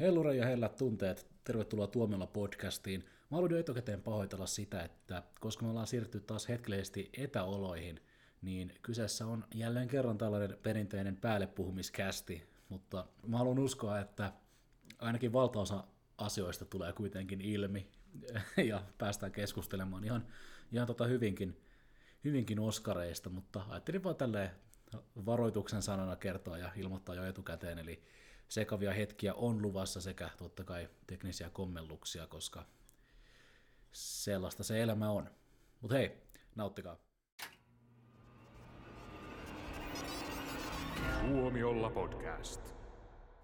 Hellure ja hellät tunteet, tervetuloa Tuomiolla podcastiin. Mä haluan jo etukäteen pahoitella sitä, että koska me ollaan siirtynyt taas hetkellisesti etäoloihin, niin kyseessä on jälleen kerran tällainen perinteinen päällepuhumiskästi, mutta mä haluan uskoa, että ainakin valtaosa asioista tulee kuitenkin ilmi ja päästään keskustelemaan ihan, ihan tota hyvinkin, hyvinkin oskareista, mutta ajattelin vaan tälleen varoituksen sanana kertoa ja ilmoittaa jo etukäteen, eli sekavia hetkiä on luvassa sekä totta kai teknisiä kommelluksia, koska sellaista se elämä on. Mutta hei, nauttikaa. Tuomiolla podcast.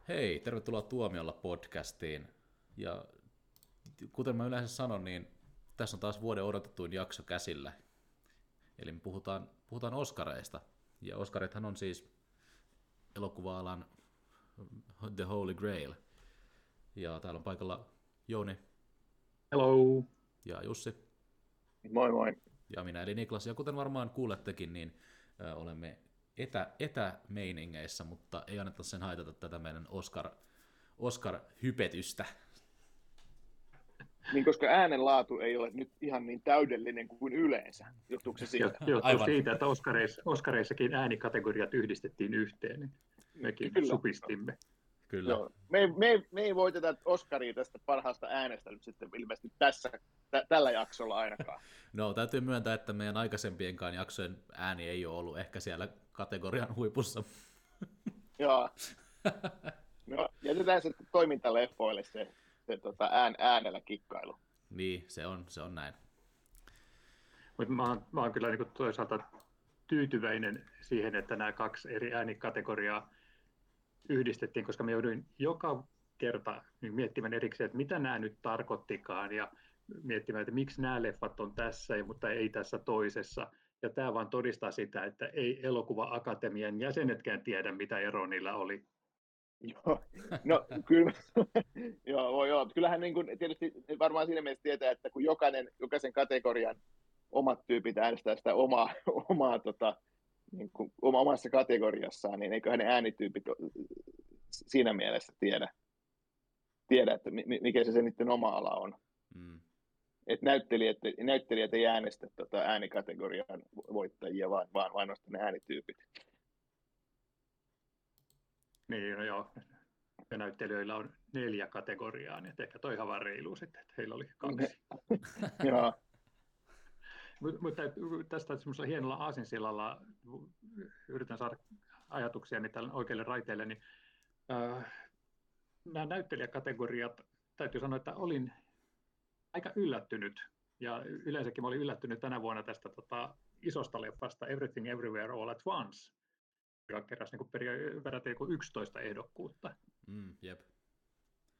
Hei, tervetuloa Tuomiolla podcastiin. Ja kuten mä yleensä sanon, niin tässä on taas vuoden odotettuin jakso käsillä. Eli me puhutaan, puhutaan Oskareista. Ja Oskarithan on siis elokuva-alan The Holy Grail. Ja täällä on paikalla Jouni. Hello. Ja Jussi. Moi moi. Ja minä eli Niklas. Ja kuten varmaan kuulettekin, niin ö, olemme etä, etämeiningeissä, mutta ei anneta sen haitata tätä meidän Oscar, Oscar-hypetystä. Niin koska äänenlaatu ei ole nyt ihan niin täydellinen kuin yleensä. Johtuuko se siitä? Johtuu Aivan. siitä, että Oskareissa, Oskareissakin äänikategoriat yhdistettiin yhteen, niin mekin Kyllä. supistimme. Kyllä. Joo. Me, me, me ei voiteta Oskaria tästä parhaasta äänestä nyt sitten ilmeisesti tässä, tä, tällä jaksolla ainakaan. No täytyy myöntää, että meidän aikaisempienkaan jaksojen ääni ei ole ollut ehkä siellä kategorian huipussa. Joo. No, jätetään se toimintaleffoille se, se tota, ään, äänellä kikkailu. Niin, se on, se on näin. Mutta mä, oon, mä oon kyllä niin toisaalta tyytyväinen siihen, että nämä kaksi eri äänikategoriaa yhdistettiin, koska me jouduin joka kerta niin miettimään erikseen, että mitä nämä nyt tarkoittikaan ja miettimään, että miksi nämä leffat on tässä, mutta ei tässä toisessa. Ja tämä vaan todistaa sitä, että ei elokuva-akatemian jäsenetkään tiedä, mitä ero niillä oli. Joo, no kyllä, joo, joo. Kyllähän niin kuin, tietysti varmaan siinä mielessä tietää, että kun jokainen, jokaisen kategorian omat tyypit äänestää sitä omaa, omaa tota, niin kuin, omassa kategoriassaan, niin eiköhän ne äänityypit siinä mielessä tiedä, tiedä että mikä se, se niiden oma ala on. Mm. Että näyttelijät, näyttelijät ei äänestä tota äänikategorian voittajia, vaan, vaan, vaan ne äänityypit. Niin, no joo. Ja näyttelijöillä on neljä kategoriaa, niin ehkä toi ihan vaan reilu sitten, että heillä oli kaksi. joo. Mutta tästä semmoisella hienolla aasinsillalla yritän saada ajatuksia niin tällä oikeille raiteille, niin nämä näyttelijäkategoriat, täytyy sanoa, että olin aika yllättynyt, ja yleensäkin mä olin yllättynyt tänä vuonna tästä tota, isosta leffasta Everything Everywhere All at Once, joka keräsi niin peräti 11 ehdokkuutta. Mm, jep.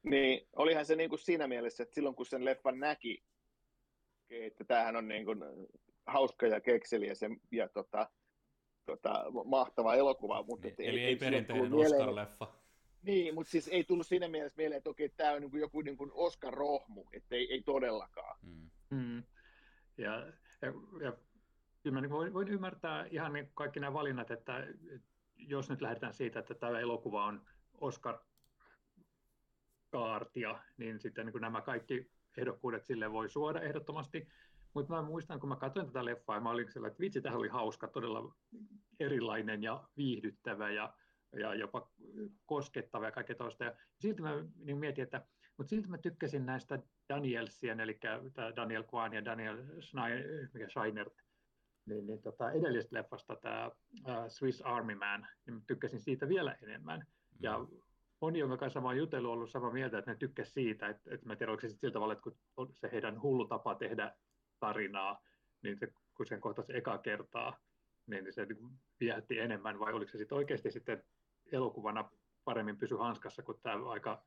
Niin, olihan se niin kuin siinä mielessä, että silloin kun sen leffan näki, että tämähän on niin kuin hauska ja kekseliä se, ja tota, tota, mahtava elokuva. Mutta niin, eli ei, ei perinteinen Oscar-leffa. Niin, mutta siis ei tullut siinä mielessä mieleen, että okei, tämä on niin kuin joku niin kuin Oscar-rohmu, että ei, ei todellakaan. Mm. Mm. Ja, ja, ja kyllä mä niin voin, voin ymmärtää ihan niin kaikki nämä valinnat, että jos nyt lähdetään siitä, että tämä elokuva on Oscar kaartia, niin sitten niin kuin nämä kaikki ehdokkuudet sille voi suoda ehdottomasti. Mutta mä muistan, kun mä katsoin tätä leffaa, ja mä olin sellainen, että vitsi, tähän oli hauska, todella erilainen ja viihdyttävä ja, ja jopa koskettava ja kaikkea toista. Ja silti mä niin mietin, että mutta silti mä tykkäsin näistä Danielsien, eli Daniel Kwan ja Daniel Schneider, mikä niin, niin tota, edellisestä leffasta tämä uh, Swiss Army Man, niin mä tykkäsin siitä vielä enemmän. Mm. Ja moni, jonka kanssa mä oon jutellut, ollut samaa mieltä, että ne tykkäsivät siitä, että, että mä tiedän, onko se sillä tavalla, että kun se heidän hullu tapa tehdä tarinaa, niin se, kun sen kohtasi eka kertaa, niin se niin viehätti enemmän, vai oliko se sitten oikeasti sitten elokuvana paremmin pysy hanskassa kuin tämä aika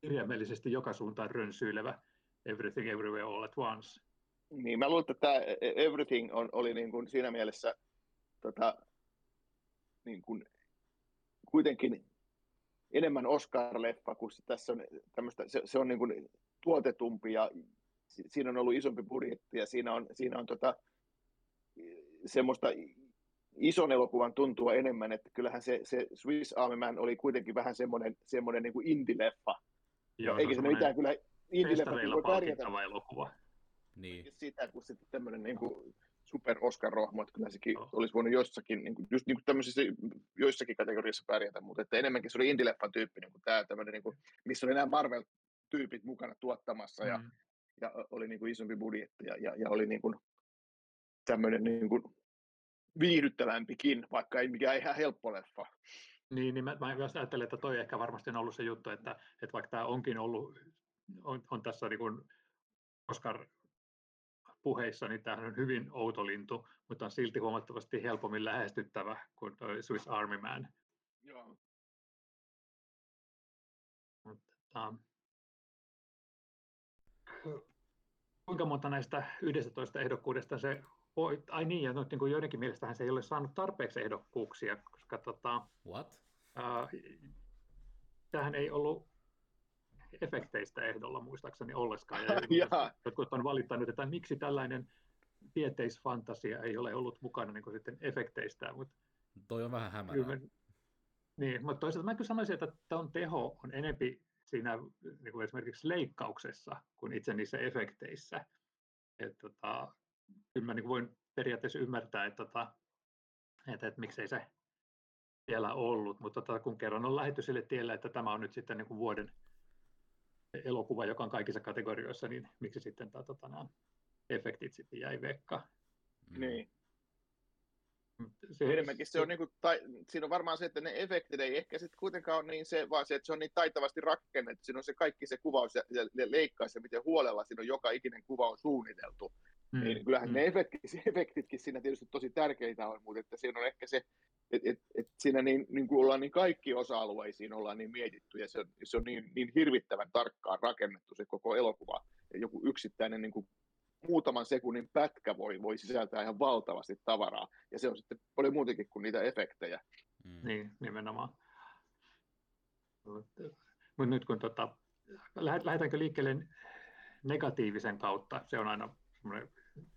kirjaimellisesti joka suuntaan rönsyilevä Everything Everywhere All at Once. Niin, mä luulen, että tämä Everything on, oli niin kuin siinä mielessä tota, niin kuin, kuitenkin enemmän Oscar-leffa, kun tässä on tämmöistä, se, se on niin kuin tuotetumpi ja siinä on ollut isompi budjetti ja siinä on, siinä on tota, semmoista ison elokuvan tuntua enemmän, että kyllähän se, se Swiss Army Man oli kuitenkin vähän semmoinen, semmoinen niin kuin indie-leffa. Joo, Eikä se mitään kyllä indie-leffa voi pärjätä. elokuva. Niin. Sitä, kun sitten tämmöinen niin kuin super Oscar-rohmo, että kyllä sekin oh. olisi voinut jossakin, niin kuin, just niin kuin tämmöisissä joissakin kategoriassa pärjätä, mutta että enemmänkin se oli indie-leffan tyyppi, niin kuin tämä tämmöinen, niin kuin, missä oli nämä Marvel-tyypit mukana tuottamassa mm. ja, ja oli niin kuin isompi budjetti ja, ja, ja oli niin kuin tämmöinen niin kuin viihdyttävämpikin, vaikka ei mikään ihan helppo leffa. Niin, niin mä, mä myös ajattelen, että toi ehkä varmasti on ollut se juttu, että, että vaikka tämä onkin ollut, on, on tässä niin kuin Oscar puheissa, niin tämähän on hyvin outo lintu, mutta on silti huomattavasti helpommin lähestyttävä kuin Swiss Army Man. Joo. Mutta, kuinka monta näistä 11 ehdokkuudesta se voi, ai niin, ja nyt, niin kuin joidenkin mielestähän se ei ole saanut tarpeeksi ehdokkuuksia, koska tota, What? Äh, tähän ei ollut efekteistä ehdolla muistaakseni olleskaan. Ja jotkut on valittanut, että miksi tällainen tieteisfantasia ei ole ollut mukana niin sitten efekteistä. Mutta Toi on vähän hämärää. Kyllä, niin, mutta toisaalta mä kyllä sanoisin, että tuon teho on enempi siinä niin kuin esimerkiksi leikkauksessa kuin itse niissä efekteissä. Et, tota, kyllä mä niin voin periaatteessa ymmärtää, että, tota, että, että miksei se vielä ollut, mutta tota, kun kerran on lähetty sille tielle, että tämä on nyt sitten niin kuin vuoden elokuva, joka on kaikissa kategorioissa, niin miksi sitten tämä, tota, nämä efektit sitten jäi vekka? Mm. Niin. Se, Enemmänkin se on, niin kuin, tai, siinä on varmaan se, että ne efektit ei ehkä sitten kuitenkaan ole niin se, vaan se, että se on niin taitavasti rakennettu. Siinä on se kaikki se kuvaus ja, ja leikkaus ja miten huolella siinä on joka ikinen kuva on suunniteltu. Mm. Niin kyllähän mm. ne efektit, efektitkin siinä tietysti tosi tärkeitä on, mutta että siinä on ehkä se, et, et, et siinä niin, niin kuin ollaan niin kaikki osa-alueisiin ollaan niin mietitty ja se on, se on niin, niin hirvittävän tarkkaan rakennettu se koko elokuva. Ja joku yksittäinen niin kuin muutaman sekunnin pätkä voi, voi sisältää ihan valtavasti tavaraa. Ja se on sitten paljon muutenkin kuin niitä efektejä. Mm. Niin, nimenomaan. Mutta nyt kun tota, lähdetäänkö liikkeelle negatiivisen kautta, se on aina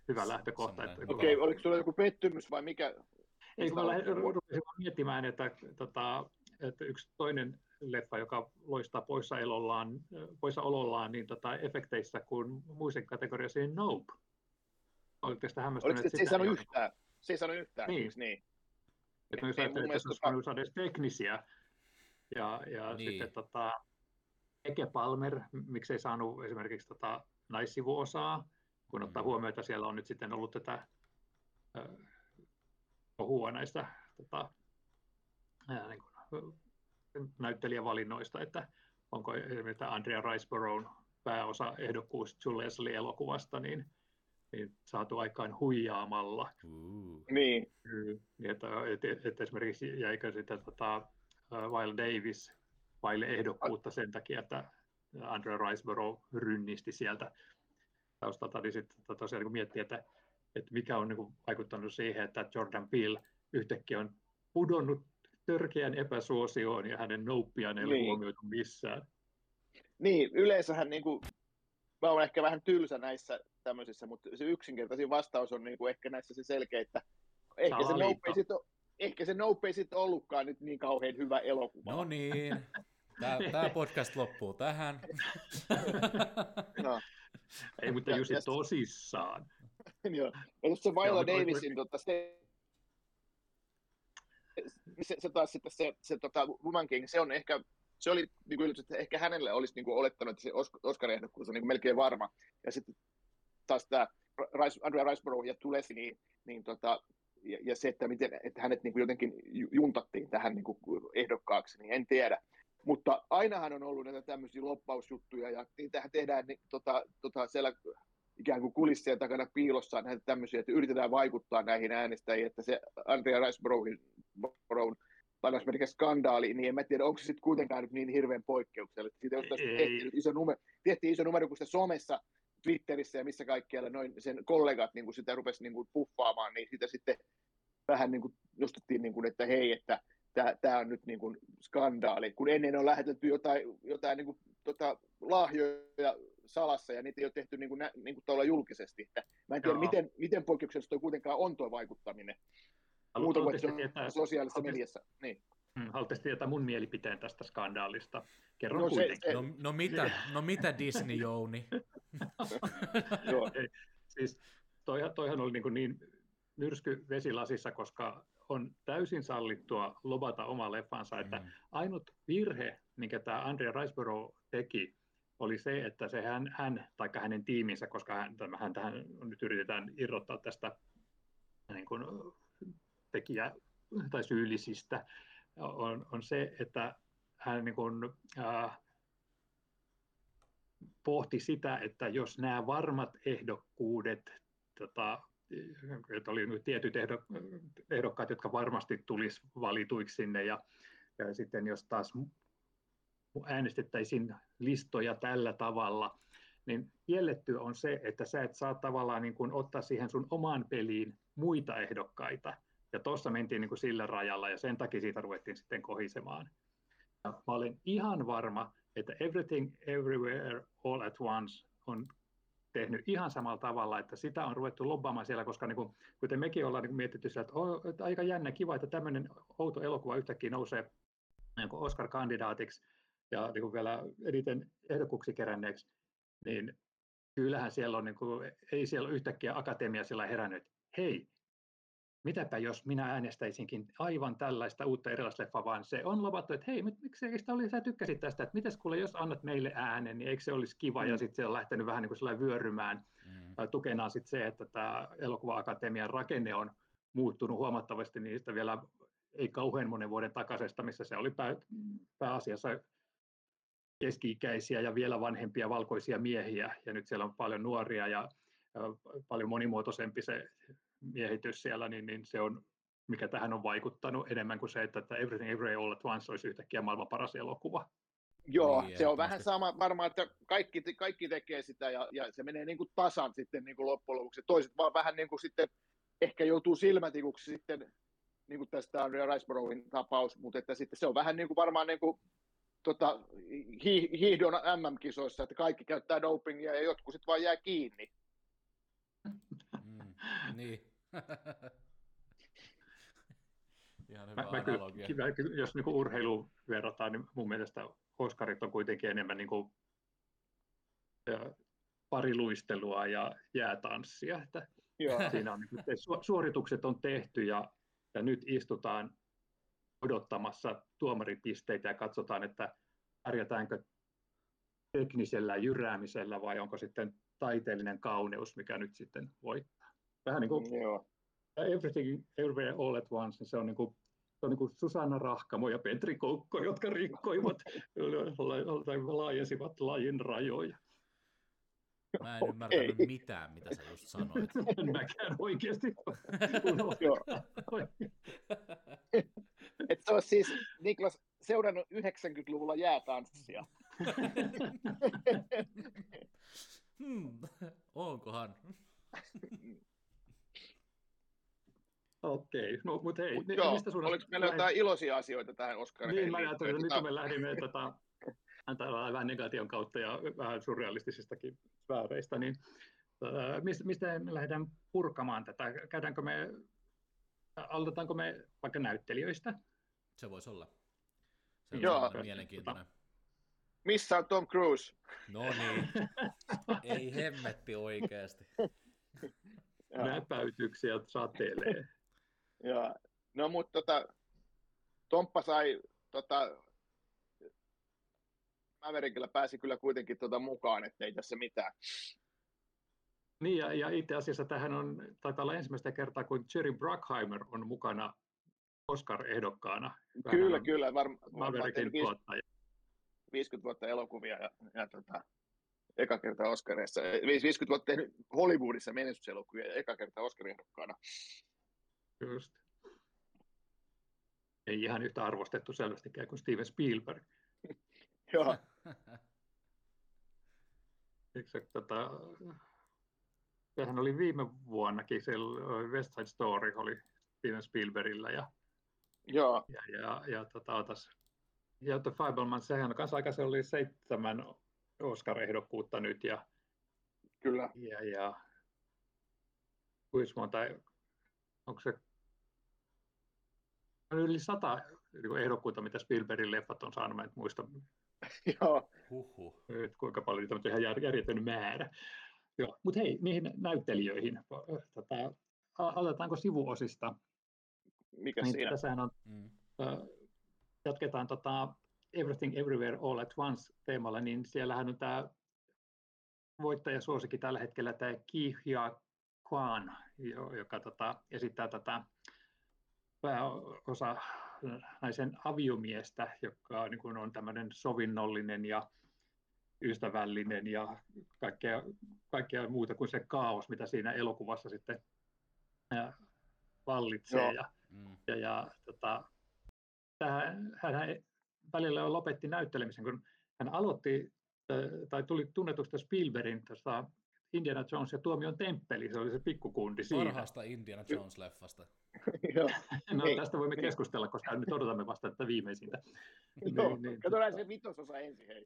hyvä lähtökohta. Okei, okay, oliko sinulla joku pettymys vai mikä? Ei, kun mä rupesin miettimään, että, tota, että yksi toinen leffa, joka loistaa poissaolollaan, poissaolollaan niin tota, efekteissä kuin muisen kategoriassa, niin Nope. Oletteko sitä hämmästyneet? Oliko se, se ei sano yhtään? Se ei sano yhtään, niin. niin? Että jos ajattelee, että se olisi voinut saada edes teknisiä, ja, ja niin. sitten tota, Eke Palmer, miksei saanut esimerkiksi tota, naissivuosaa, kun ottaa mm. huomioon, että siellä on nyt sitten ollut tätä puhua näistä tota, ää, niin kuin, näyttelijävalinnoista, että onko esimerkiksi Andrea Riceborough pääosa ehdokkuus Julius elokuvasta, niin, niin saatu aikaan huijaamalla. Uh. Niin. niin että, että, että esimerkiksi jäikö sitten tota, Wild Davis vaille ehdokkuutta sen takia, että Andrea Riceborough rynnisti sieltä taustalta, niin sitten tota tosiaan niin miettii, että että mikä on niin vaikuttanut siihen, että Jordan Peele yhtäkkiä on pudonnut törkeän epäsuosioon ja hänen nouppiaan ei ole niin. huomioitu missään. Niin, yleensähän niin kuin, mä olen ehkä vähän tylsä näissä tämmöisissä, mutta se yksinkertaisin vastaus on niin kuin ehkä näissä se selkeä, että ehkä se, nope ei sit, ehkä se nope ei sit ollutkaan nyt niin kauhean hyvä elokuva. No niin, tämä podcast loppuu tähän. no. Ei, mutta Jussi tosissaan. Joo. Ja se Viola Davisin, tota, se, se, se, taas sitten se, se tota, Woman King, se on ehkä, se oli niin kuin, että ehkä hänelle olisi niin kuin, olettanut, että se Oscar-ehdokkuus on niin kuin, melkein varma. Ja sitten taas tämä Andrea Riceborough ja Tulesi, niin, niin tota, ja, ja, se, että, miten, että hänet niin kuin jotenkin juntattiin tähän niin kuin ehdokkaaksi, niin en tiedä. Mutta ainahan on ollut näitä tämmöisiä loppausjuttuja, ja niitähän tehdään niin, tota, tota, siellä ikään kuin kulissien takana piilossa näitä tämmöisiä, että yritetään vaikuttaa näihin äänestäjiin, että se Andrea Riceboroughin lainausmerkeissä skandaali, niin en mä tiedä, onko se sitten kuitenkaan nyt niin hirveän poikkeuksellista. Siitä jos tehtiin iso, numero, tehtiin iso numero, kun se somessa, Twitterissä ja missä kaikkialla noin sen kollegat niin kuin sitä rupesi niin kuin puffaamaan, niin sitä sitten vähän niin kuin nostettiin, niin kuin, että hei, että tämä on nyt niin kuin skandaali, kun ennen on lähetetty jotain, jotain niin kuin, tota, lahjoja salassa ja niitä ei ole tehty niin kuin, niin kuin julkisesti. Että mä en tiedä, miten, miten poikkeuksellista tuo kuitenkaan on tuo vaikuttaminen. Muuta kuin se on tietää- sosiaalisessa haluatteko- mediassa. Niin. Mm, Haluatteko tietää mun mielipiteen tästä skandaalista? Kerron No se- kuitenkin. se- No, no, mitä, no mitä Disney Jouni? Joo. Ei, siis toihan, toihan oli niin, kuin niin myrsky vesilasissa, koska on täysin sallittua lobata oma leffansa, että Mm. ainut virhe, minkä tämä Andrea Riceborough teki, oli se, että se hän, hän tai hänen tiiminsä, koska hän, hän tähän nyt yritetään irrottaa tästä niin kuin, tekijä- tai syyllisistä, on, on se, että hän niin kuin, äh, pohti sitä, että jos nämä varmat ehdokkuudet, tota, että oli nyt tietyt ehdok- ehdokkaat, jotka varmasti tulisi valituiksi sinne, ja, ja sitten jos taas äänestettäisiin listoja tällä tavalla, niin kielletty on se, että sä et saa tavallaan niin kuin ottaa siihen sun omaan peliin muita ehdokkaita. Ja tuossa mentiin niin kuin sillä rajalla, ja sen takia siitä ruvettiin sitten kohisemaan. Ja mä olen ihan varma, että Everything Everywhere All at Once on tehnyt ihan samalla tavalla, että sitä on ruvettu lobbaamaan siellä, koska niin kuin, kuten mekin ollaan niin mietitty sillä, että, oh, että aika jännä, kiva, että tämmöinen outo elokuva yhtäkkiä nousee niin Oscar-kandidaatiksi ja niin kuin vielä eniten ehdokkuuksi keränneeksi, niin kyllähän siellä on, niin kuin, ei siellä yhtäkkiä akatemia sillä herännyt, hei, mitäpä jos minä äänestäisinkin aivan tällaista uutta erilaista leffaa, vaan se on luvattu, että hei, miksi sitä oli, sä tykkäsit tästä, että mitäs kuule, jos annat meille äänen, niin eikö se olisi kiva, ja Mm. sitten se on lähtenyt vähän niin kuin vyörymään, Mm. tukenaan sitten se, että tämä elokuva-akatemian rakenne on muuttunut huomattavasti niistä vielä ei kauhean monen vuoden takaisesta, missä se oli pää, pääasiassa keski-ikäisiä ja vielä vanhempia valkoisia miehiä, ja nyt siellä on paljon nuoria ja, ja paljon monimuotoisempi se miehitys siellä, niin, niin se on, mikä tähän on vaikuttanut enemmän kuin se, että, että Everything Everywhere All at Once olisi yhtäkkiä maailman paras elokuva. Joo, Niin, se on vähän sama varmaan, että kaikki, kaikki tekee sitä ja, ja se menee niin kuin tasan sitten niin kuin loppujen lopuksi. Toiset vaan vähän niin kuin sitten ehkä joutuu silmätikuksi sitten, niin kuin tästä Andrea Riceboroughin tapaus, mutta että sitten se on vähän niin kuin varmaan niin kuin tota, hi, hiihdon MM-kisoissa, että kaikki käyttää dopingia ja jotkut sitten vaan jää kiinni. Mm. Niin. Ihan hyvä Mä, mä kyllä, analogia. mä, kyllä, jos niin urheiluun verrataan, niin mun mielestä Oscarit on kuitenkin enemmän niin kuin, pariluistelua ja jäätanssia. Että Joo. siinä on, niin kuin, su- suoritukset on tehty ja, ja nyt istutaan odottamassa tuomaripisteitä ja katsotaan, että pärjätäänkö teknisellä jyräämisellä vai onko sitten taiteellinen kauneus, mikä nyt sitten voittaa. Vähän niin kuin Joo. Everything Everywhere All at Once, niin se on niin kuin, se on niin kuin Susanna Rahkamo ja Petri Koukko, jotka rikkoivat tai laajensivat lajin rajoja. Mä en ymmärtänyt Okei. mitään, mitä sä just sanoit. En mäkään oikeasti. Joo. Et se on siis, Niklas, seurannut 90-luvulla jäätanssia. hmm. Onkohan? Okei, no mutta hei, Mut niin, joo, mistä sun... oliko meillä jotain iloisia asioita tähän Oscareihin Niin, mä ajattelin, että nyt me lähdimme tota, antaa vähän negation kautta ja vähän surrealistisistakin sfääreistä, niin ää, mistä, mistä me lähdetään purkamaan tätä? Käydäänkö me, aloitetaanko me vaikka näyttelijöistä? Se voisi olla. Se Joo. on mielenkiintoinen. Missä on Tom Cruise? No niin, ei hemmetti oikeasti. Joo. Näpäytyksiä satelee. Joo. No mutta tota, Tomppa sai tota, Maverickillä pääsi kyllä kuitenkin tota mukaan, ettei tässä mitään. Niin, ja, ja itse asiassa tähän on, taitaa olla ensimmäistä kertaa, kun Jerry Bruckheimer on mukana Oscar-ehdokkaana. Kyllä, on kyllä. Varm, varmaan Maverickin tehnyt viis- tuottaja. 50 vuotta elokuvia ja, ja tota, eka kerta Oscarissa. 50 vuotta tehnyt Hollywoodissa menestyselokuvia ja eka kerta Oscar-ehdokkaana. Just. Ei ihan yhtä arvostettu selvästikään kuin Steven Spielberg. Joo, Eikö se, tota, sehän oli viime vuonnakin, se West Side Story oli Steven Spielbergillä ja, joo, ja, ja, ja tota, otas, ja The Fableman, sehän kanssa aika se oli seitsemän Oscar-ehdokkuutta nyt ja, kyllä. ja, ja kuinka monta, onko se yli sata niin ehdokkuutta, mitä Spielbergin leffat on saanut, mä en muista Joo. Huhhuh. että kuinka paljon niitä on, ihan jär- järjetön määrä. Joo. Mutta hei, niihin näyttelijöihin. Tota, a- aloitetaanko sivuosista? Mikä Niin, siinä? tässähän on, Mm. jatketaan tota Everything Everywhere All at Once teemalla, niin siellähän on tämä voittajasuosikki tällä hetkellä tämä Ki Hya Kwan, jo- joka tota, esittää tätä pääosa naisen aviomiestä, joka niin kuin on tämmöinen sovinnollinen ja ystävällinen ja kaikkea, kaikkea muuta kuin se kaos, mitä siinä elokuvassa sitten vallitsee. Joo. Ja, Mm. ja, ja tota, tähän, hän välillä jo lopetti näyttelemisen, kun hän aloitti tai tuli tunnetusta Spielbergin tuosta Indiana Jones ja Tuomion temppeli, se oli se pikkukundi siinä. Parhaasta Indiana Jones-leffasta. Joo. No, Niin. tästä voimme keskustella, koska nyt odotamme vasta tätä viimeisintä. Joo. Niin, niin, Katsotaan se vitososa ensin. Hei.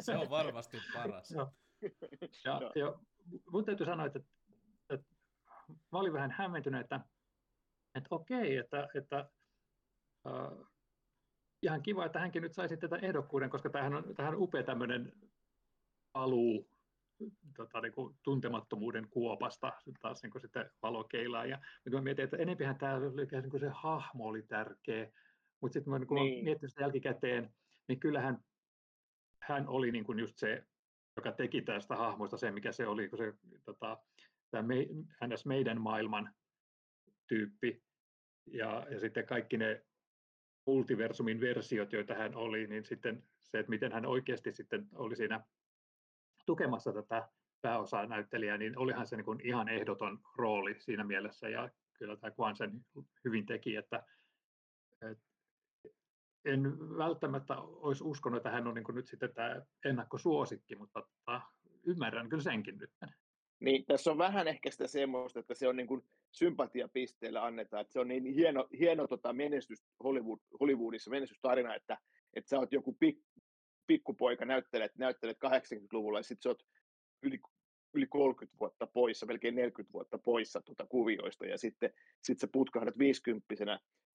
Se on varmasti paras. Joo. Ja, Joo. ja mun täytyy sanoa, että, että mä olin vähän hämmentynyt, että, että okei, että, että uh, ihan kiva, että hänkin nyt saisi tätä ehdokkuuden, koska tämähän on, tämähän on upea tämmöinen paluu tota, niin kuin tuntemattomuuden kuopasta taas niin kuin sitten valokeilaan. Ja nyt mä mietin, että enempihän tämä oli niin kuin se hahmo oli tärkeä, mutta sitten mä, kun niin. Niin. miettinyt sitä jälkikäteen, niin kyllähän hän oli niin kuin just se, joka teki tästä hahmosta se, mikä se oli, kun se tota, tämä me, NS meidän maailman tyyppi ja, ja sitten kaikki ne multiversumin versiot, joita hän oli, niin sitten se, että miten hän oikeasti sitten oli siinä tukemassa tätä pääosaa näyttelijää, niin olihan se niin ihan ehdoton rooli siinä mielessä, ja kyllä tämä Kwan sen hyvin teki, että, että en välttämättä olisi uskonut, että hän on niin nyt sitten tämä ennakkosuosikki, mutta tota, ymmärrän kyllä senkin nyt. Niin, tässä on vähän ehkä sitä semmoista, että se on niin kuin sympatiapisteellä annetaan, että se on niin hieno, hieno tota menestys Hollywood, Hollywoodissa, menestystarina, että, että sä oot joku pik, pikkupoika, näyttelet, näyttelet 80-luvulla ja sit sä oot yli, yli 30 vuotta poissa, melkein 40 vuotta poissa tuota kuvioista ja sitten sit sä putkahdat 50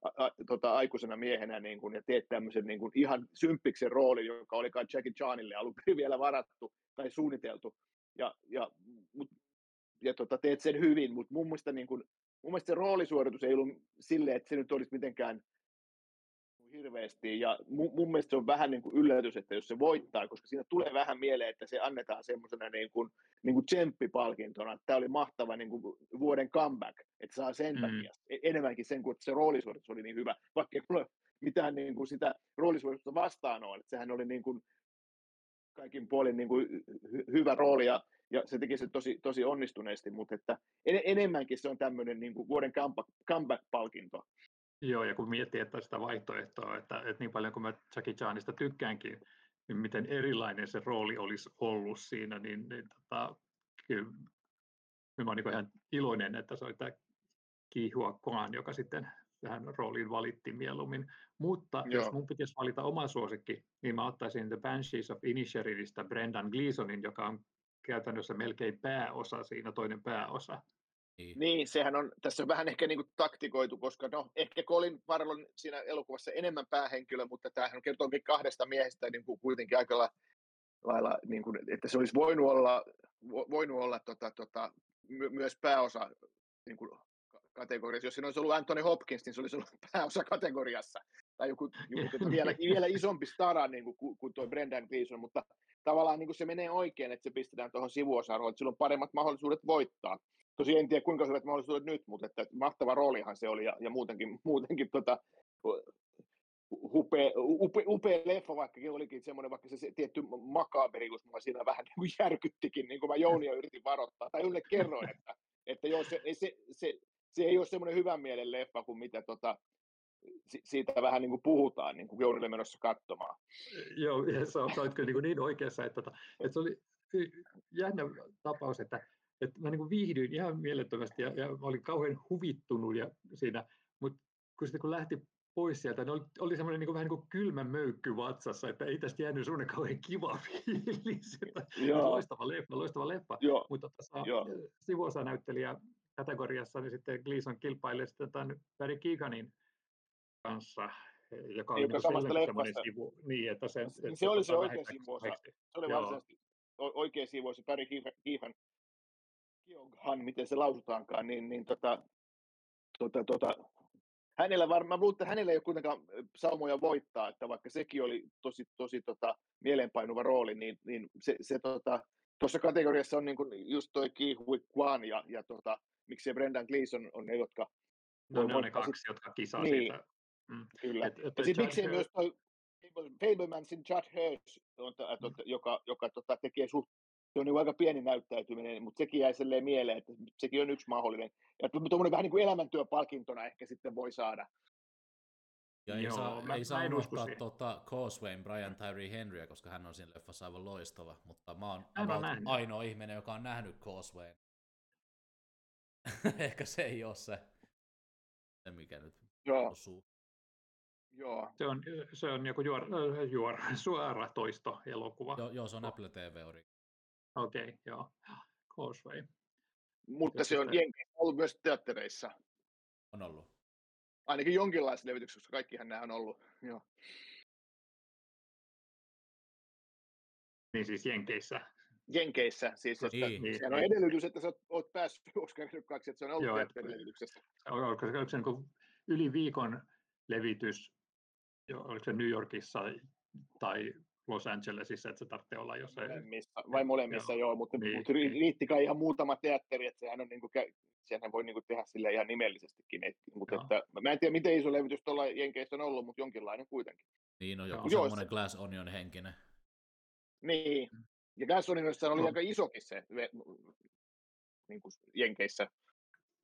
a, tota, aikuisena miehenä niin kun, ja teet tämmöisen niin kun, ihan symppiksen roolin, joka olikaan Jackie Chanille alun perin vielä varattu tai suunniteltu. Ja, ja, mut, ja tota, teet sen hyvin, mutta mun mielestä, niin kun, mun mielestä se roolisuoritus ei ollut silleen, että se nyt olisi mitenkään hirveästi, ja mun, mun mielestä se on vähän niin kuin yllätys, että jos se voittaa, koska siinä tulee vähän mieleen, että se annetaan semmoisena niin kuin, niin kuin tsemppipalkintona, että tämä oli mahtava niin kuin vuoden comeback, että saa sen Mm. takia, E- enemmänkin sen kuin, että se roolisuoritus oli niin hyvä, vaikka ei mulla mitään niin kuin sitä roolisuoritusta vastaan ole, että sehän oli niin kuin kaikin puolin niin kuin hy- hyvä rooli, ja, ja se teki se tosi, tosi onnistuneesti, mutta että en, enemmänkin se on tämmöinen niin kuin vuoden comeback, comeback-palkinto. Joo, ja kun miettii, että sitä vaihtoehtoa, että, että niin paljon kuin mä Jackie Chanista tykkäänkin, niin miten erilainen se rooli olisi ollut siinä, niin, niin tota, kyllä mä olen niin ihan iloinen, että se oli tämä Kihua Kwan, joka sitten tähän rooliin valittiin mieluummin. Mutta Joo. jos mun pitäisi valita oma suosikki, niin mä ottaisin The Banshees of Inisheridistä Brendan Gleesonin, joka on käytännössä melkein pääosa siinä, toinen pääosa. Niin. Niin, sehän on, tässä on vähän ehkä niin kuin taktikoitu, koska no, ehkä Colin Farrell on siinä elokuvassa enemmän päähenkilö, mutta tämähän kertoo kahdesta miehestä niin kuin kuitenkin aika la- lailla, niin kuin, että se olisi voinut olla, vo- voinut olla tota, tota, my, myös pääosa niin kuin, ka- kategoriassa. Jos siinä olisi ollut Anthony Hopkins, niin se olisi ollut pääosa kategoriassa. Tai joku, joku vielä, vielä isompi stara niin kuin, kuin, tuo Brendan Gleeson, mutta tavallaan niin kuin se menee oikein, että se pistetään tuohon sivuosarvoon, että sillä on paremmat mahdollisuudet voittaa. Tosi en tiedä kuinka hyvät mahdollisuudet nyt, mutta että mahtava roolihan se oli ja, ja muutenkin, muutenkin tota, upea, upea, upea leffa, vaikkakin olikin semmoinen, vaikka se, se tietty makaberisuus mua siinä vähän niin kuin järkyttikin, niin kuin mä Jounia yritin varoittaa, tai ylle kerroin, että, että joo, se, ei- se, se, se, ei ole semmoinen hyvän mielen leffa kuin mitä tota, si- siitä vähän niin kuin puhutaan, niin kuin Jounille menossa katsomaan. Joo, ja sä, sä olet kyllä niin, niin oikeassa, että, tota, että se oli jännä tapaus, että, että mä niin viihdyin ihan mielettömästi ja, ja mä olin kauhean huvittunut ja siinä, mutta kun sitten kun lähti pois sieltä, niin oli, oli semmoinen niin kuin, vähän niin kuin kylmä möykky vatsassa, että ei tästä jäänyt semmoinen kauhean kiva fiilis, että loistava leffa, loistava leffa, Joo, mutta tässä Joo. sivuosanäyttelijä kategoriassa niin sitten Gleason kilpailee sitten tämän Barry Keeganin kanssa, joka oli Joka niin samasta semmoinen leffasta. sivu. Niin, että se, Niin että se oli se tota oikea sivuosa. Se oli varsinaisesti oikea siivu, se Päri Kiihan, Kionghan, miten se lausutaankaan, niin, niin tota, tota, tota, hänellä varmaan, että hänellä ei ole kuitenkaan saumoja voittaa, että vaikka sekin oli tosi, tosi tota, mieleenpainuva rooli, niin, niin se, se tota, tuossa kategoriassa on niin kuin just toi Ki Hui Kwan ja, ja tota, miksi Brendan Gleeson on ne, jotka No, ne on ne kaksi, jotka kisaa Niin. siitä. Mm. Kyllä. Et, et, Ja sitten miksei Hirsch- myös toi Fable- Fablemansin Judd Hirsch, tot, joka, joka tota, tekee suht, se on niin aika pieni näyttäytyminen, mutta sekin jäi silleen mieleen, että sekin on yksi mahdollinen. Ja tuommoinen vähän niin kuin elämäntyöpalkintona ehkä sitten voi saada. Ja ei Joo, saa, mä- ei saa unohtaa tota Causewayn Brian Tyree Henryä, koska hän on siinä leffassa aivan loistava, mutta mä oon ainoa ihminen, joka on nähnyt Causewayn. Ehkä se ei ole se, se mikä nyt Joo, osuu. joo. Se on, se on joku juor, äh, juor, suora toisto elokuva. Joo, joo se on. Apple TV ori. Okei, okay, joo. Causeway. Mutta se on Jenkeissä ollut myös teattereissa. On ollut. Ainakin jonkinlaisessa levityksessä, koska kaikkihan nämä on ollut. Joo. Niin siis Jenkeissä. Jenkeissä, siis että Niin. Niin, sehän on edellytys, että sä oot, oot päässyt Oscar-ehdokkaaksi, että se on ollut Joo, et- teatterilevityksessä. Oliko se, oliko se niin yli viikon levitys, jo, oliko se New Yorkissa tai Los Angelesissa, että se tarvitsee olla jossain. Molemmissa, vai molemmissa, joo, mutta, Niin, mutta niin. riitti kai ihan muutama teatteri, että sehän on niin kuin, sehän voi niin kuin tehdä sille ihan nimellisestikin. Et, mutta Joo. että, mä en tiedä, miten iso levitys tuolla Jenkeissä on ollut, mutta jonkinlainen kuitenkin. Niin on Joo. joku Joo, semmoinen se- Glass Onion henkinen. Niin, ja Gasolinissa oli No. aika isokin se ve- niin kuin Jenkeissä.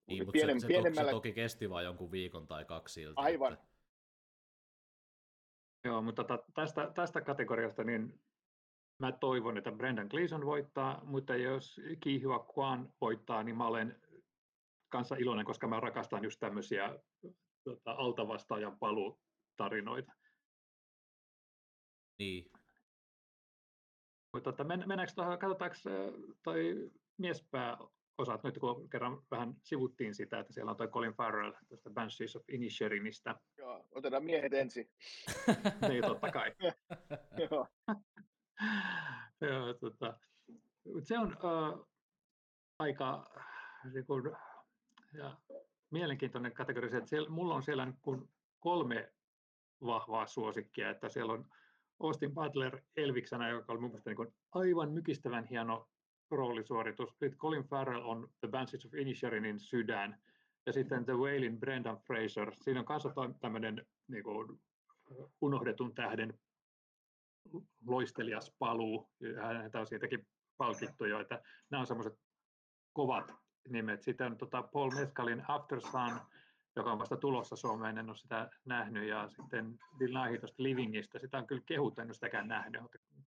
Niin, mutta Pienem, se, se, pienemmällä, se toki kesti vain jonkun viikon tai kaksi siltä. Aivan. Että, Joo, mutta tästä, tästä kategoriasta niin mä toivon, että Brendan Gleeson voittaa, mutta jos Ki Hua Kwan voittaa, niin mä olen kanssa iloinen, koska mä rakastan just tämmöisiä tota, altavastaajan paluutarinoita. niin. Mutta tota, men, mennäänkö tuohon, katsotaanko toi miespääosat, nyt kun kerran vähän sivuttiin sitä, että siellä on toi Colin Farrell tästä Banshees of Inisherinistä, joo, otetaan miehet ensin. niin totta kai. Joo. Joo, tota, se on äh, aika niin kun, ja, mielenkiintoinen kategoria, että siellä, mulla on siellä kun kolme vahvaa suosikkia, että siellä on Austin Butler Elviksenä, joka oli mun mielestä niin aivan mykistävän hieno roolisuoritus. Colin Farrell on The Banshees of Inisherinin sydän, ja sitten The Whalein Brendan Fraser. Siinä on kanssa tämmöinen niin kuin, unohdetun tähden loistelias paluu, häntä on siitäkin palkittu jo, että nämä on semmoiset kovat nimet. Sitten on tota Paul Mescalin After Sun, joka on vasta tulossa Suomeen, en ole sitä nähnyt, ja sitten Bill Nighy tuosta Livingistä, sitä on kyllä kehut, en ole sitäkään nähnyt.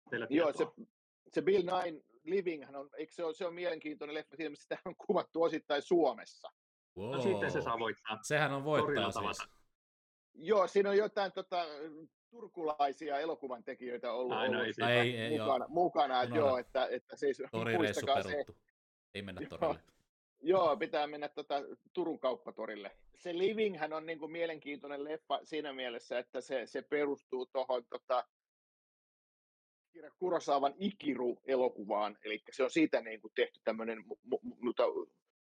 Teillä Joo, se, se Bill Nine Living, hän on, eikö se, ole, se on mielenkiintoinen leffa, siinä missä sitä on kuvattu osittain Suomessa. Wow. No sitten se saa voittaa. Sehän on Torilla siis. tavata. Joo, siinä on jotain tota, turkulaisia elokuvan tekijöitä ollut, Ai, no ollut ei siinä Ei, ei, joo. mukana, mukana että joo, että, että siis muistakaa se. Ei mennä Joo. torille. Joo, pitää mennä tota Turun kauppatorille. Se Living hän on niinku mielenkiintoinen leffa siinä mielessä, että se, se perustuu tuohon tota, Akira Kurosaavan Ikiru-elokuvaan, eli se on siitä niinku tehty tämmöinen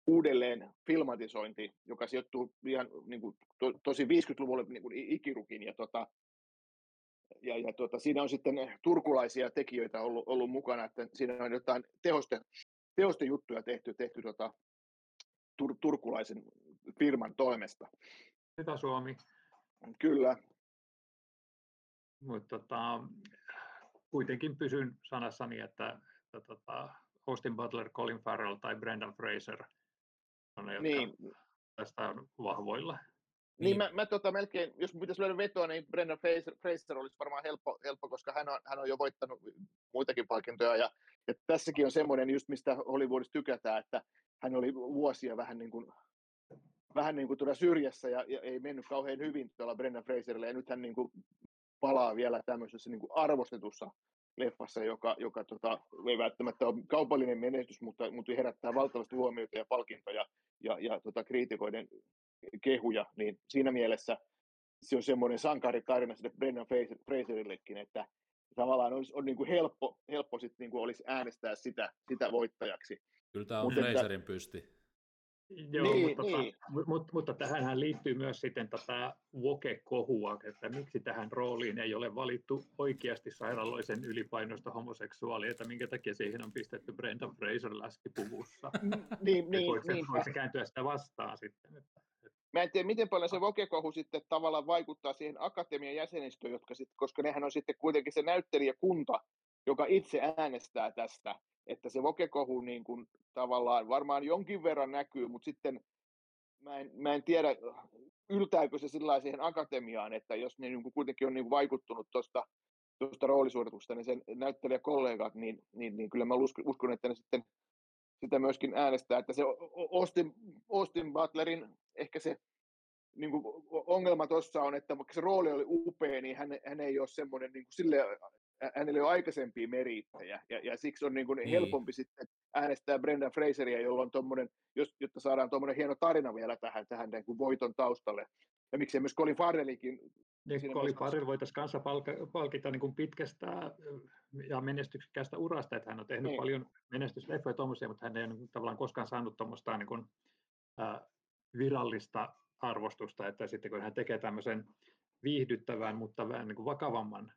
uudelleen filmatisointi, joka sijoittuu ihan niinku, to, tosi 50-luvulle niin kuin Ikirukin, ja, tota, ja, ja tota, siinä on sitten turkulaisia tekijöitä ollut, ollut mukana, että siinä on jotain tehoste, tehoste-juttuja tehty, tehty tota, tur, turkulaisen firman toimesta. Sitä Suomi. Kyllä, Mutta tota, kuitenkin pysyn sanassani, että, että tota, Austin Butler, Colin Farrell tai Brendan Fraser on ne, jotka niin, tästä on vahvoilla. niin, Niin. mä, mä tota melkein, jos mun pitäisi löydä vetoa, niin Brendan Fraser, Fraser olisi varmaan helppo, helppo koska hän on, hän on jo voittanut muitakin palkintoja, ja, ja tässäkin on semmoinen just, mistä Hollywoodissa tykätään, että hän oli vuosia vähän niin kuin, vähän niin kuin tuolla syrjässä, ja, ja ei mennyt kauhean hyvin tuolla Brendan Fraserille, ja nyt hän niin kuin palaa vielä tämmöisessä niin kuin arvostetussa leffassa, joka, joka tota, ei välttämättä ole kaupallinen menestys, mutta, mutta herättää valtavasti huomiota ja palkintoja ja, ja tota, kriitikoiden kehuja, niin siinä mielessä se on semmoinen sankaritarina sille Brendan Fraserillekin, että tavallaan olisi, on niin kuin helppo, helppo sit niin kuin olisi äänestää sitä, sitä voittajaksi. Kyllä tämä on Fraserin pysti. Joo, niin, mutta, niin. Tota, mutta, mutta tähän liittyy myös sitten tätä woke-kohua, että miksi tähän rooliin ei ole valittu oikeasti sairaaloisen ylipainoista homoseksuaalia, että minkä takia siihen on pistetty Brenda Fraser läskipuvussa. niin, niin, voiko, niin. voiko se kääntyä sitä vastaan sitten? Että, Mä en tiedä, miten paljon se woke-kohu sitten tavallaan vaikuttaa siihen akatemian jäsenistöön, jotka sit, koska nehän on sitten kuitenkin se näyttelijäkunta, joka itse äänestää tästä että se vokekohu niin kuin, tavallaan varmaan jonkin verran näkyy, mutta sitten mä en, mä en tiedä, yltääkö se sillä siihen akatemiaan, että jos ne niin kuin kuitenkin on niin kuin vaikuttunut tuosta tuosta roolisuorituksesta, niin sen näyttelijäkollegat, niin, niin, niin kyllä mä uskon, että ne sitten sitä myöskin äänestää, että se Austin, Austin Butlerin ehkä se niin kuin ongelma tuossa on, että vaikka se rooli oli upea, niin hän, hän ei ole semmoinen niin kuin sille hänellä ole aikaisempia merittäjä, ja, ja siksi on niin kuin niin. helpompi sitten äänestää Brendan Fraseria, jolla on tommonen, jotta saadaan tuommoinen hieno tarina vielä tähän, tähän niin kuin voiton taustalle. Ja miksei myös Colin Farrellikin. Niin, Colin Farrell voitaisiin kanssa palkita niin kuin pitkästä ja menestyksekkäästä urasta, että hän on tehnyt niin. paljon menestysleffoja tuommoisia, mutta hän ei ole niin tavallaan koskaan saanut tuommoista niin kuin, äh, virallista arvostusta, että sitten kun hän tekee tämmöisen viihdyttävän, mutta vähän niin kuin vakavamman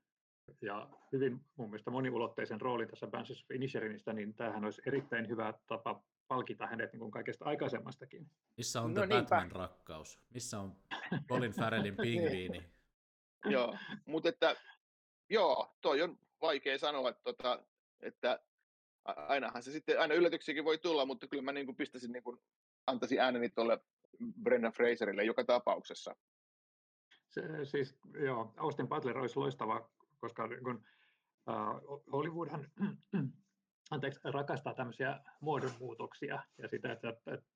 ja hyvin mun mielestä moniulotteisen roolin tässä Banshees of Inisherinistä, niin tämähän olisi erittäin hyvä tapa palkita hänet niin kuin kaikesta aikaisemmastakin. Missä on no The Batman-rakkaus? Missä on Colin Farrellin pingviini? joo, mutta että joo, toi on vaikea sanoa, että, tota, että ainahan se sitten, aina yllätyksiäkin voi tulla, mutta kyllä mä niin kuin pistäisin, niin kuin, antaisin ääneni tuolle Brendan Fraserille joka tapauksessa. Se, siis joo, Austin Butler olisi loistava koska kun, uh, Hollywoodhan anteeksi, rakastaa tämmöisiä muodonmuutoksia ja sitä, että, että,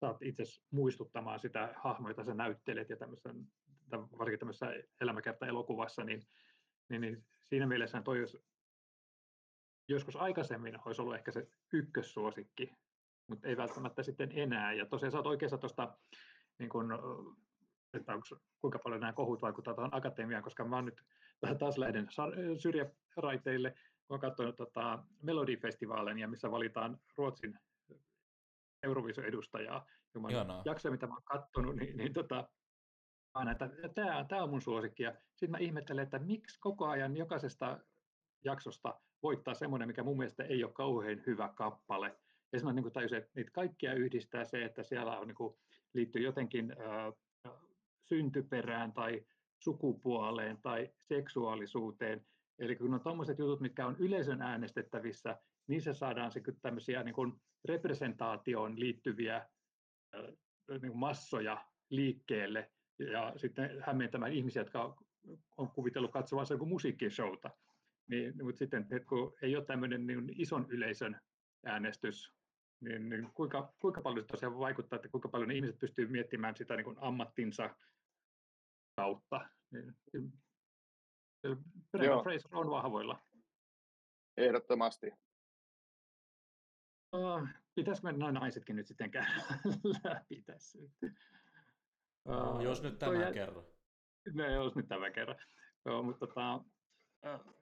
saat itse muistuttamaan sitä hahmoa, jota sä näyttelet ja tämmöisen, varsinkin tämmöisessä elämäkerta-elokuvassa, niin, niin, niin siinä mielessä toi jos, joskus aikaisemmin olisi ollut ehkä se ykkössuosikki, mutta ei välttämättä sitten enää. Ja tosiaan sä oot oikeassa tuosta niin kun, että onko, kuinka paljon nämä kohut vaikuttavat tuohon akatemiaan, koska mä oon nyt taas lähden syrjäraiteille. Mä oon katsonut tota Melodifestivaalin, missä valitaan Ruotsin Euroviso-edustajaa. Jaksoja, mitä mä oon katsonut, niin, niin tota, aina, että tämä, tämä on mun suosikki. Ja sitten mä ihmettelen, että miksi koko ajan jokaisesta jaksosta voittaa semmoinen, mikä mun mielestä ei ole kauhean hyvä kappale. Ja mä niin tajusin, että niitä kaikkia yhdistää se, että siellä on, niin kuin, liittyy jotenkin äh, syntyperään tai sukupuoleen tai seksuaalisuuteen. Eli kun on tuommoiset jutut, mitkä on yleisön äänestettävissä, niissä saadaan se tämmöisiä niin kuin representaatioon liittyviä niin kuin massoja liikkeelle ja sitten hämmentämään ihmisiä, jotka on kuvitellut katsovansa joku musiikkishowta. Niin, mutta sitten, kun ei ole tämmöinen niin ison yleisön äänestys, niin, niin kuinka, kuinka paljon se tosiaan vaikuttaa, että kuinka paljon ihmiset pystyy miettimään sitä niin kuin ammattinsa kautta. Niin, Brendan Fraser on vahvoilla. Ehdottomasti. Uh, pitäisikö me noin naisetkin nyt sitten käydä läpi tässä? Uh, jos nyt tämän toi, kerran. No, jos nyt tämän kerran. Joo, mutta tota, uh,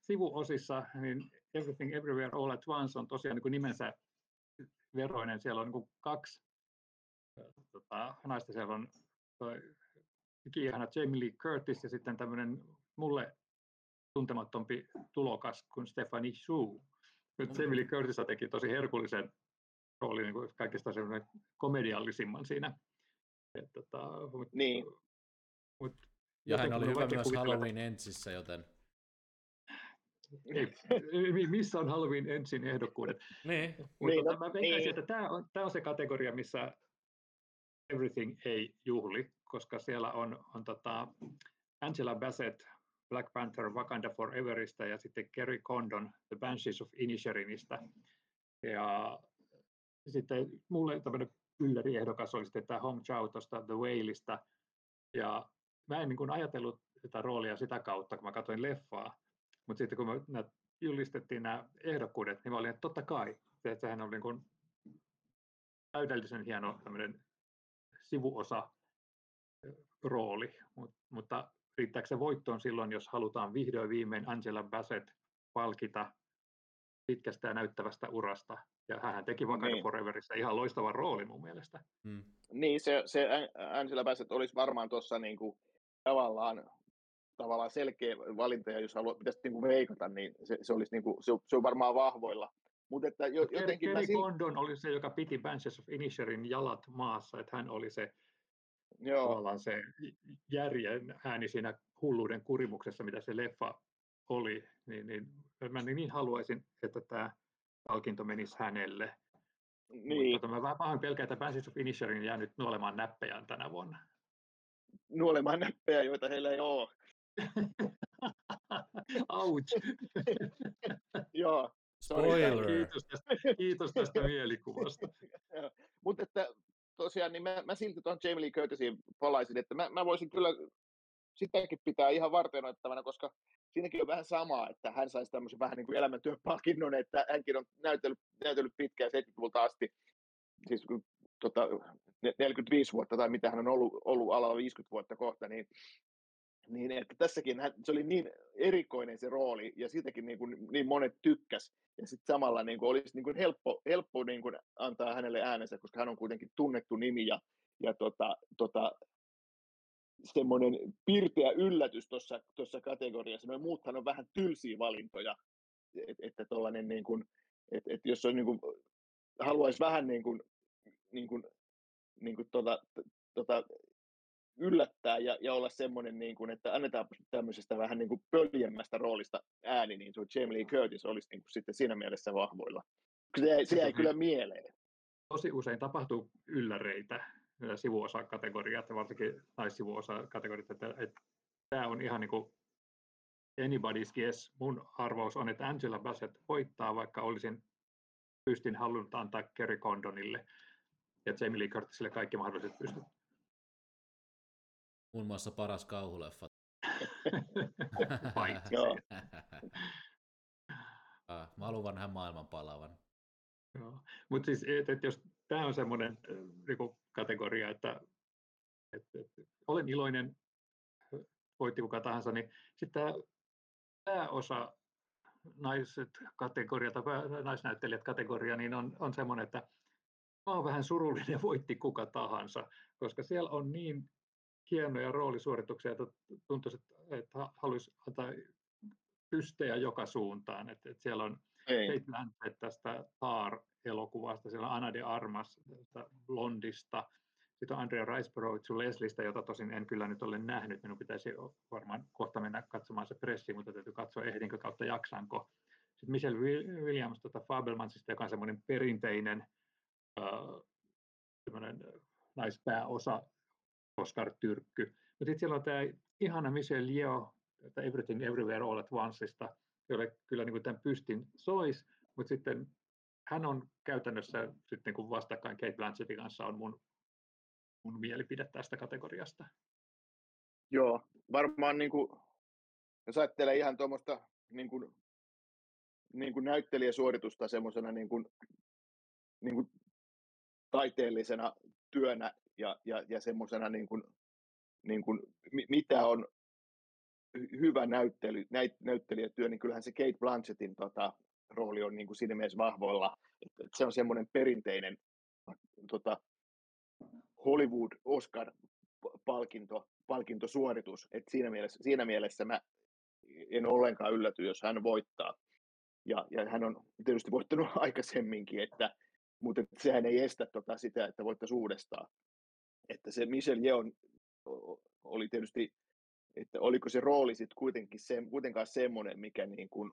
sivuosissa niin Everything Everywhere All at Once on tosiaan niin kuin nimensä veroinen. Siellä on niin kuin kaksi tota, naista. Siellä on toi ihana Jamie Lee Curtis ja sitten tämmöinen mulle tuntemattompi tulokas kuin Stephanie Shu. Nyt mm. Jamie Lee Curtis teki tosi herkullisen roolin niin kuin kaikista semmoinen komediallisimman siinä. Et, tota, mut, niin. Mut, ja hän oli hyvä myös Halloween Ensissä, joten... Ei, missä on Halloween Ensin ehdokkuudet? Niin. Mutta niin, tota, mä veikkaisin, niin. että tämä on, tämä on se kategoria, missä Everything ei juhli, koska siellä on, on tota Angela Bassett Black Panther Wakanda Foreverista ja sitten Kerry Condon The Banshees of Inisherinistä. Ja sitten mulle tämmöinen ylläriehdokas oli sitten tämä Hong Chao tuosta The Whaleista. Ja mä en niin kuin ajatellut tätä roolia sitä kautta, kun mä katsoin leffaa. Mutta sitten kun me julistettiin nämä ehdokkuudet, niin mä olin, että totta kai. Että sehän oli niin kuin täydellisen hieno tämmöinen sivuosa rooli, Mut, mutta riittääkö se voittoon silloin, jos halutaan vihdoin viimein Angela Bassett palkita pitkästä ja näyttävästä urasta. Ja hän teki Wakanda niin. Foreverissa ihan loistavan roolin mun mielestä. Hmm. Niin, se, se Angela Bassett olisi varmaan tuossa niin kuin, tavallaan tavallaan selkeä valinta, ja jos haluaa, pitäisi niin kuin veikata, niin se, se olisi niin kuin, se, se on varmaan vahvoilla. Mutta että jo, jotenkin Kerry mä... Condon oli se, joka piti Banshees of Inisherin jalat maassa, että hän oli se Joo. tavallaan se järjen ääni siinä hulluuden kurimuksessa, mitä se leffa oli, niin, niin mä niin haluaisin, että tämä palkinto menisi hänelle. Niin. Mutta mä vähän pahoin pelkään, että Banshees of Inisherin jää nyt nuolemaan näppejään tänä vuonna. Nuolemaan näppejä, joita heillä ei ole. Ouch. Joo. Spoiler. Kiitos tästä, kiitos tästä mielikuvasta. Mutta että tosiaan, niin mä, mä silti tuon Jamie Lee Curtisiin palaisin, että mä, mä voisin kyllä sitäkin pitää ihan varteenoittavana, koska siinäkin on vähän samaa, että hän saisi tämmöisen vähän niin kuin elämäntyöpalkinnon, että hänkin on näytellyt, näytellyt pitkään 70-luvulta asti, siis tota, 45 vuotta tai mitä hän on ollut, ollut alalla 50 vuotta kohta, niin niin että tässäkin hän, se oli niin erikoinen se rooli, ja siitäkin niin, kuin, niin monet tykkäs, ja sitten samalla niin kuin, olisi niin kuin helppo, helppo niin kuin, antaa hänelle äänensä, koska hän on kuitenkin tunnettu nimi, ja, ja tota, tota, semmoinen pirteä yllätys tuossa kategoriassa. Noin muuthan on vähän tylsiä valintoja, et, että tollainen niin kuin, et, et jos on niin kuin, haluaisi vähän niin kuin, niin kuin, niin kuin tota, tota, yllättää ja, ja olla semmoinen, niin kuin, että annetaan tämmöisestä vähän niin kuin pöljemmästä roolista ääni, niin tuo Jamie Lee Curtis olisi niin kuin sitten siinä mielessä vahvoilla. Se jäi, se jäi kyllä mieleen. Tosi usein tapahtuu ylläreitä sivuosakategoriat, varsinkin naissivuosakategoriat, että, että tämä on ihan niin kuin anybody's guess. Mun arvaus on, että Angela Bassett voittaa, vaikka olisin pystin halunnut antaa Kerry Condonille ja Jamie Lee Curtisille kaikki mahdolliset pystyt. Muun muassa paras kauhuleffa. Paitsi. Mä haluan vanhan maailman palavan. Mutta siis, et, et jos tämä on semmoinen niinku, kategoria, että et, et, olen iloinen, voitti kuka tahansa, niin sitten tämä pääosa naiset kategoria tai naisnäyttelijät kategoria, niin on, on semmoinen, että mä oon vähän surullinen, voitti kuka tahansa, koska siellä on niin hienoja roolisuorituksia, että tuntuisi, että haluaisi antaa pystejä joka suuntaan. Että, että siellä on Kate Blanchett tästä Tar-elokuvasta, siellä on Anna de Armas Blondista, sitten on Andrea Riseborough Leslistä, jota tosin en kyllä nyt ole nähnyt. Minun pitäisi varmaan kohta mennä katsomaan se pressi, mutta täytyy katsoa ehdinkö kautta jaksanko. Sitten Michelle Williams tuota Fabelmansista, joka on semmoinen perinteinen äh, naispääosa Oscar Tyrkky. Mutta sitten siellä on tämä ihana Michelle Yeoh, Everything Everywhere All at Onceista, jolle kyllä niin kuin tämän pystin sois, mutta sitten hän on käytännössä sitten kun vastakkain Kate Blanchettin kanssa on mun, mun mielipide tästä kategoriasta. Joo, varmaan niin kuin, jos ajattelee ihan tuommoista niin kuin, niin kuin näyttelijäsuoritusta semmoisena niin kuin, niin kuin taiteellisena työnä ja, ja, ja semmoisena niin kuin, niin kuin, mitä on hyvä näyttely, näyt, näyttelijätyö, niin kyllähän se Kate Blanchettin tota, rooli on niin kuin siinä mielessä vahvoilla. Että, että se on semmoinen perinteinen tota, Hollywood Oscar-palkinto, palkintosuoritus. Että siinä, mielessä, siinä mielessä mä en ollenkaan ylläty, jos hän voittaa. Ja, ja hän on tietysti voittanut aikaisemminkin, että, mutta sehän ei estä tota sitä, että voittaisi uudestaan että se Michel Yeon oli tietysti, että oliko se rooli sitten kuitenkin se, kuitenkaan semmoinen, mikä niin kuin,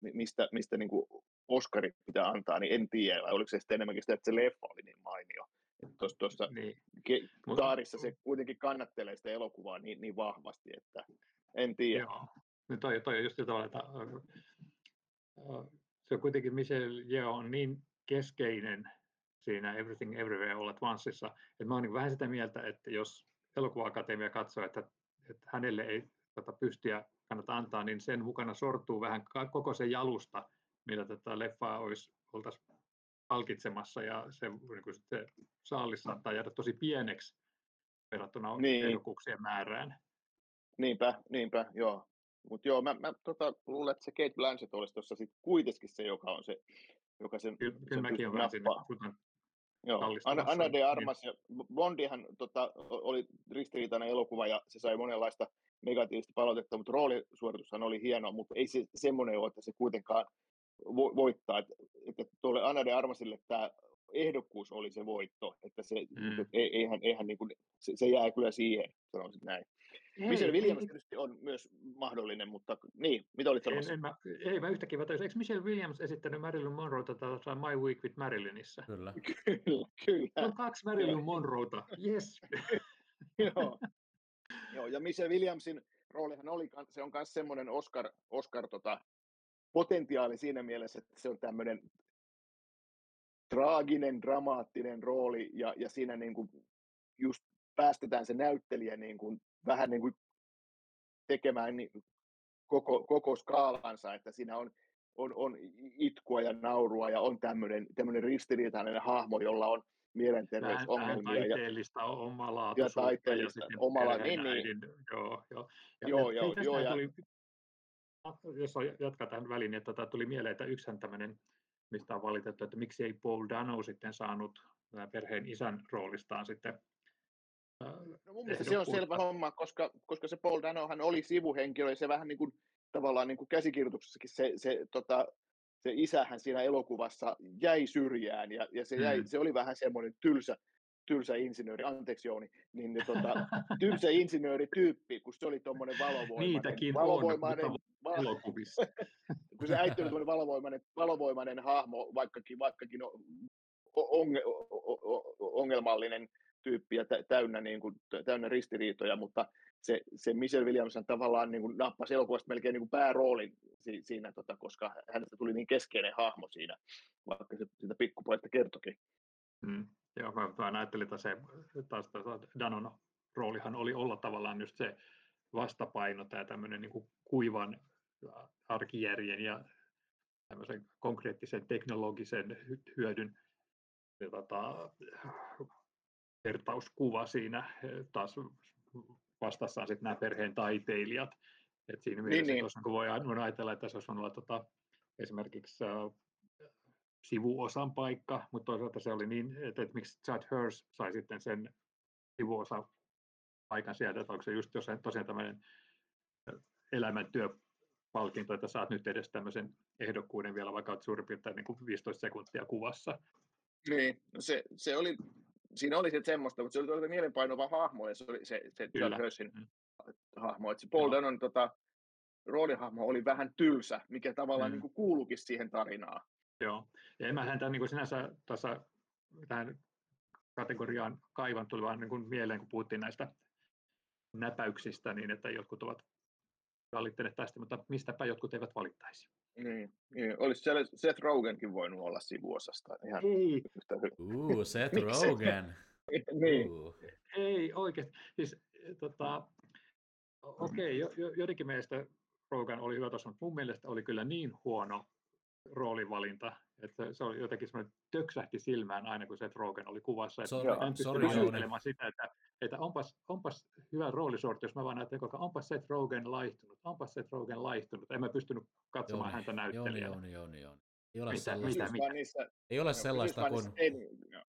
mistä, mistä niin kuin Oscarit pitää antaa, niin en tiedä, vai oliko se sitten enemmänkin sitä, että se leffa oli niin mainio. Tuossa niin. Taarissa se kuitenkin kannattelee sitä elokuvaa niin, niin vahvasti, että en tiedä. Joo. No toi, toi on just tavalla, että se on kuitenkin Michel Yeoh on niin keskeinen siinä Everything Everywhere All at Onceissa. Että mä olen niin vähän sitä mieltä, että jos elokuva-akatemia katsoo, että, että hänelle ei tätä pystyä kannata antaa, niin sen mukana sortuu vähän koko se jalusta, millä tätä leffaa olisi, oltaisiin palkitsemassa ja se, niin kuin se saalis saattaa jäädä tosi pieneksi verrattuna Niin. ehdokkuuksien määrään. Niinpä, niinpä, joo. Mutta joo, mä, mä tota, luulen, että se Kate Blanchett olisi tuossa sit kuitenkin se, joka on se, joka sen, Kyllä, kyllä sen mäkin olen vähän sinne Joo, Anna, Anna de niin. Armas ja Bondihan tota, oli ristiriitainen elokuva ja se sai monenlaista negatiivista palautetta, mutta roolisuoritushan oli hieno, mutta ei se semmoinen ole, että se kuitenkaan vo, voittaa. Että, että tuolle Anna de Armasille tämä ehdokkuus oli se voitto, että se, Mm. et ei, eihän, eihän niin kuin, se, se, jää kyllä siihen, sanoisin näin. Ei, Michelle ei, Williams tietysti on myös mahdollinen, mutta niin, mitä olit En, sanomassa? en mä, ei mä yhtäkkiä vetäisi. Eikö Michelle Williams esittänyt Marilyn Monroeta tuossa My Week with Marilynissä? Kyllä. Kyllä, kyllä. On kaksi Marilyn Monroeta. Yes. Joo. Joo, ja Michelle Williamsin roolihan oli, kan- se on myös semmoinen Oscar, Oscar tota, potentiaali siinä mielessä, että se on tämmöinen traaginen, dramaattinen rooli, ja, ja siinä niin kuin just päästetään se näyttelijä niin kuin, vähän niin kuin tekemään niin, koko, koko skaalansa, että siinä on, on, on itkua ja naurua, ja on tämmöinen, tämmöinen ristiriitainen hahmo, jolla on Vähän, vähän mielenterveysongelmia, ja, taiteellista omalaatuisuutta. taiteellista sitten omala- niin, niin. Joo, joo. Ja, Joo, ja, joo, joo, ja- Tuli, jos on- jatkaa tähän väliin, että tota, tuli mieleen, että yksihän tämmöinen, mistä on valitettu, että miksi ei Paul Dano sitten saanut perheen isän roolistaan sitten No mun mielestä se on selvä homma, koska, koska se Paul Danohan oli sivuhenkilö ja se vähän niin kuin tavallaan niin kuin käsikirjoituksessakin se, se, tota, se isähän siinä elokuvassa jäi syrjään ja, ja se, jäi, Mm. se oli vähän semmoinen tylsä, tylsä insinööri, anteeksi Jouni, niin ne, tota, tylsä insinöörityyppi, kun se oli tuommoinen valovoimainen, Niitäkin on, valovoimainen, va- elokuvissa. kun se äiti oli valovoimainen, valovoimainen hahmo, vaikkakin, vaikkakin on onge, o- o- o- ongelmallinen tyyppi ja tä- täynnä, niin kuin, täynnä ristiriitoja, mutta se, se Michelle Williams tavallaan niin kuin nappasi elokuvasta melkein niin kuin pääroolin si, siinä, tota, koska hänestä tuli niin keskeinen hahmo siinä, vaikka se sitä pikkupojasta kertokin. Mm. Joo, mä vaan ajattelin, että se taas taas Danon roolihan oli olla tavallaan just se vastapaino, tämä tämmöinen niin kuivan ä, arkijärjen ja tämmöisen konkreettisen teknologisen hy- hyödyn tota, vertauskuva siinä eh, taas vastassaan sitten nämä perheen taiteilijat. Et siinä mielessä niin. niin, niin. kun voi ajatella, että se olisi olla tota, esimerkiksi äh, sivuosan paikka, mutta toisaalta se oli niin, että, että miksi Chad Hurst sai sitten sen sivuosan paikan sieltä, että onko se just tosiaan, tosiaan tämmöinen elämäntyöpalkinto, että saat nyt edes tämmöisen ehdokkuuden vielä, vaikka olet suurin piirtein niin kuin 15 sekuntia kuvassa. Niin, no se, se oli, siinä oli sitten semmoista, mutta se oli todella mielenpainova hahmo ja se oli se, se John. Hursin Mm. hahmo, että se Paul Joo. Danon tota, roolihahmo oli vähän tylsä, mikä tavallaan Mm. niin kuin kuulukin siihen tarinaan. Joo, ja en mä häntä niin kuin sinänsä tuossa tähän kategoriaan kaivan, tuli vaan niin kuin mieleen, kun puhuttiin näistä näpäyksistä, niin että jotkut ovat valittaneet tästä, mutta mistäpä jotkut eivät valittaisi. Niin, niin. Olisi siellä Seth Rogenkin voinut olla sivuosasta ihan Ei, yhtä hyvin. Uu, Seth? Rogen. niin. Uu. ei oikeasti. Siis, eh, tota, okei, jo, jo, joidenkin mielestä Rogan oli hyvä tuossa, mutta mun mielestä oli kyllä niin huono roolivalinta, että se oli jotenkin semmoinen töksähti silmään aina, kun Seth Rogen oli kuvassa. Että Sorry, en sorry, pystynyt Jouni. ajattelemaan sitä, että, että onpas, onpas hyvä roolisuoritus, jos mä vaan näytän koko ajan, onpas Seth Rogen laihtunut, onpas Seth Rogen laihtunut. En mä pystynyt katsomaan Jouni, häntä Jouni, näyttelijänä. Jouni, Jouni, Jouni. Ei ole Mitä, sellaista, mitä, Pysyis mitä? niissä, ei ole joo, pysyis sellaista kuin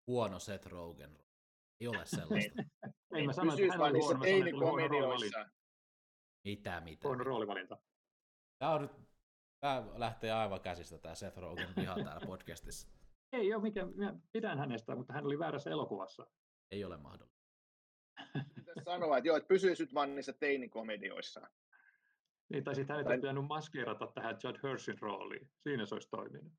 huono Seth Rogen. Ei ole sellaista. Ei mä että hän oli niissä huono, mä sanoin, että oli huono roolivalinta. teinikomedioissa. Mitä, mitä. Huono roolivalinta. Tämä, on nyt, tämä lähtee aivan käsistä, tämä Seth Rogen viha täällä podcastissa. Ei ole mikään, minä pidän hänestä, mutta hän oli väärässä elokuvassa. Ei ole mahdollista. Pitäisi sanoa, että joo, että pysyisi nyt vaan niissä teinikomedioissa. Niin, tai sitten hänet Tai- olisi pitänyt maskeerata tähän Judd Hirschin rooliin. Siinä se olisi toiminut.